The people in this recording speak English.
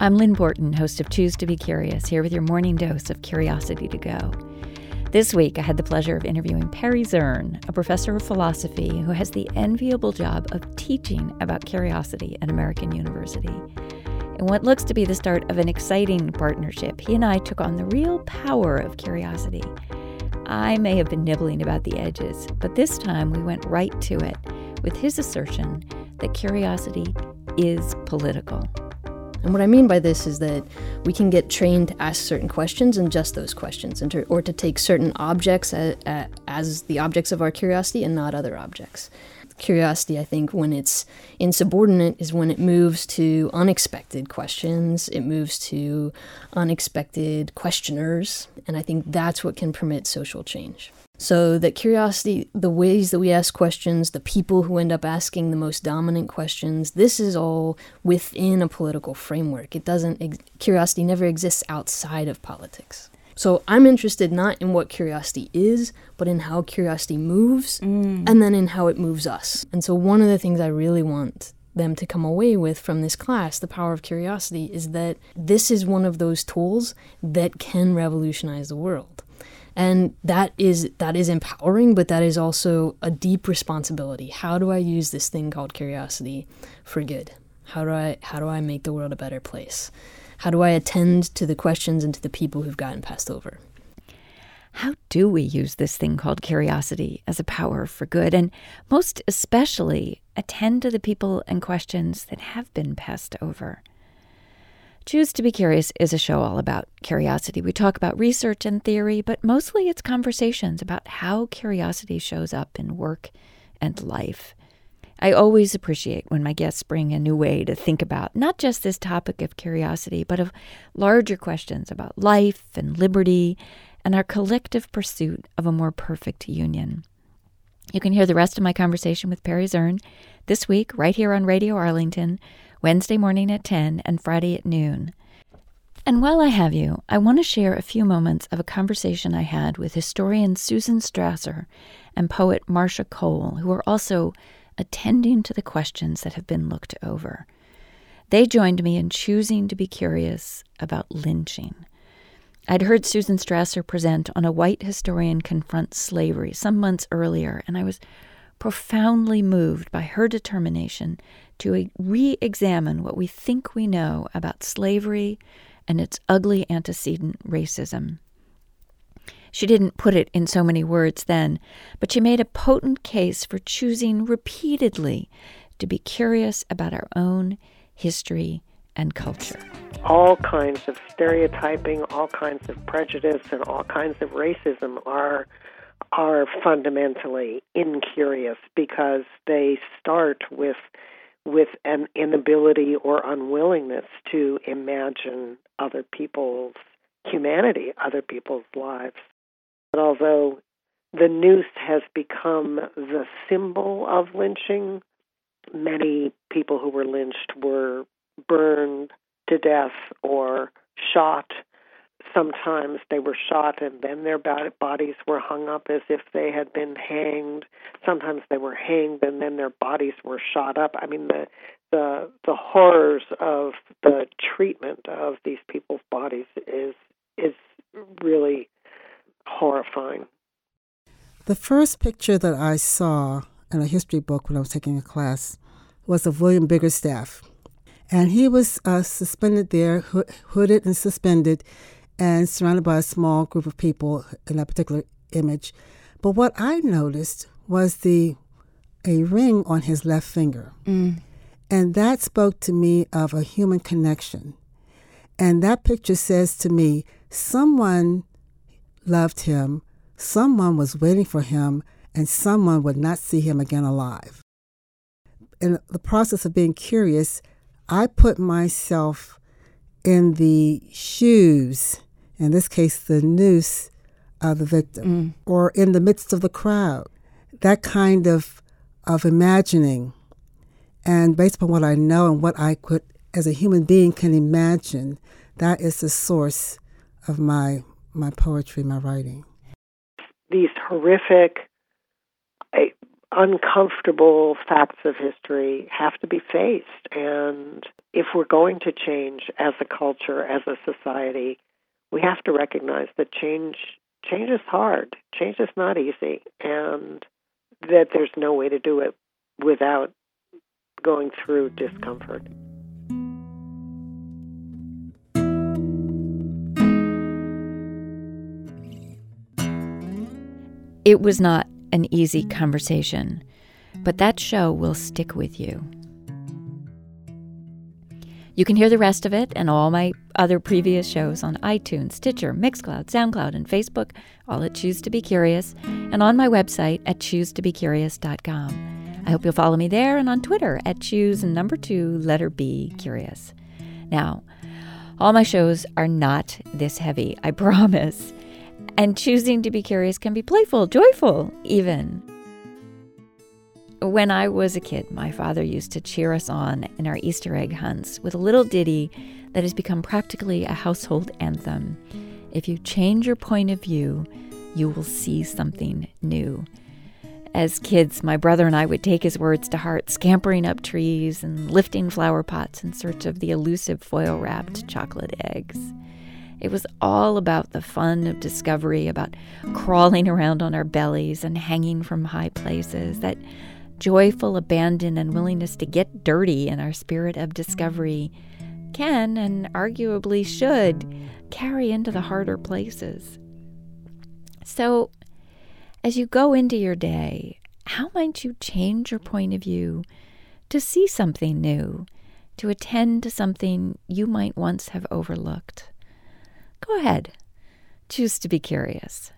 I'm Lynn Borton, host of Choose to Be Curious, here with your morning dose of curiosity to go. This week, I had the pleasure of interviewing Perry Zurn, a professor of philosophy who has the enviable job of teaching about curiosity at American University. In what looks to be the start of an exciting partnership, he and I took on the real power of curiosity. I may have been nibbling about the edges, but this time we went right to it with his assertion that curiosity is political. And what I mean by this is that we can get trained to ask certain questions and just those questions, to, or to take certain objects as, as the objects of our curiosity and not other objects. Curiosity, I think, when it's insubordinate, is when it moves to unexpected questions, it moves to unexpected questioners, and I think that's what can permit social change. So, that curiosity, the ways that we ask questions, the people who end up asking the most dominant questions, this is all within a political framework. It doesn't, curiosity never exists outside of politics. So, I'm interested not in what curiosity is, but in how curiosity moves mm. and then in how it moves us. And so, one of the things I really want them to come away with from this class, the power of curiosity, is that this is one of those tools that can revolutionize the world and that is that is empowering but that is also a deep responsibility how do i use this thing called curiosity for good how do i how do i make the world a better place how do i attend to the questions and to the people who've gotten passed over how do we use this thing called curiosity as a power for good and most especially attend to the people and questions that have been passed over Choose to Be Curious is a show all about curiosity. We talk about research and theory, but mostly it's conversations about how curiosity shows up in work and life. I always appreciate when my guests bring a new way to think about not just this topic of curiosity, but of larger questions about life and liberty and our collective pursuit of a more perfect union. You can hear the rest of my conversation with Perry Zurn this week right here on Radio Arlington Wednesday morning at 10 and Friday at noon. And while I have you, I want to share a few moments of a conversation I had with historian Susan Strasser and poet Marcia Cole, who are also attending to the questions that have been looked over. They joined me in choosing to be curious about lynching. I'd heard Susan Strasser present on A White Historian Confronts Slavery some months earlier, and I was profoundly moved by her determination to re examine what we think we know about slavery and its ugly antecedent racism. She didn't put it in so many words then, but she made a potent case for choosing repeatedly to be curious about our own history and culture. All kinds of stereotyping, all kinds of prejudice, and all kinds of racism are are fundamentally incurious because they start with with an inability or unwillingness to imagine other people's humanity, other people's lives. But although the noose has become the symbol of lynching, many people who were lynched were burned to death or shot Sometimes they were shot and then their bodies were hung up as if they had been hanged. Sometimes they were hanged and then their bodies were shot up. I mean the the the horrors of the treatment of these people's bodies is is really horrifying. The first picture that I saw in a history book when I was taking a class was of William Biggerstaff. And he was uh, suspended there, hooded and suspended, and surrounded by a small group of people in that particular image. But what I noticed was the a ring on his left finger. Mm. And that spoke to me of a human connection. And that picture says to me, someone loved him, someone was waiting for him, and someone would not see him again alive. In the process of being curious, I put myself in the shoes in this case, the noose of the victim, mm. or in the midst of the crowd. That kind of of imagining, and based upon what I know and what I could, as a human being, can imagine, that is the source of my my poetry, my writing. These horrific, uncomfortable facts of history have to be faced. And if we're going to change as a culture, as a society, we have to recognize that change change is hard. Change is not easy, and that there's no way to do it without going through discomfort. It was not an easy conversation, but that show will stick with you. You can hear the rest of it and all my other previous shows on iTunes, Stitcher, Mixcloud, SoundCloud, and Facebook, all at Choose to Be Curious, and on my website at choosetobecurious.com. I hope you'll follow me there and on Twitter at choose number two, letter B, curious. Now, all my shows are not this heavy, I promise. And choosing to be curious can be playful, joyful, even. When I was a kid, my father used to cheer us on in our Easter egg hunts with a little ditty that has become practically a household anthem. If you change your point of view, you will see something new. As kids, my brother and I would take his words to heart, scampering up trees and lifting flower pots in search of the elusive foil wrapped chocolate eggs. It was all about the fun of discovery, about crawling around on our bellies and hanging from high places, that joyful abandon and willingness to get dirty in our spirit of discovery can and arguably should carry into the harder places. So, as you go into your day, how might you change your point of view to see something new, to attend to something you might once have overlooked? Go ahead, choose to be curious.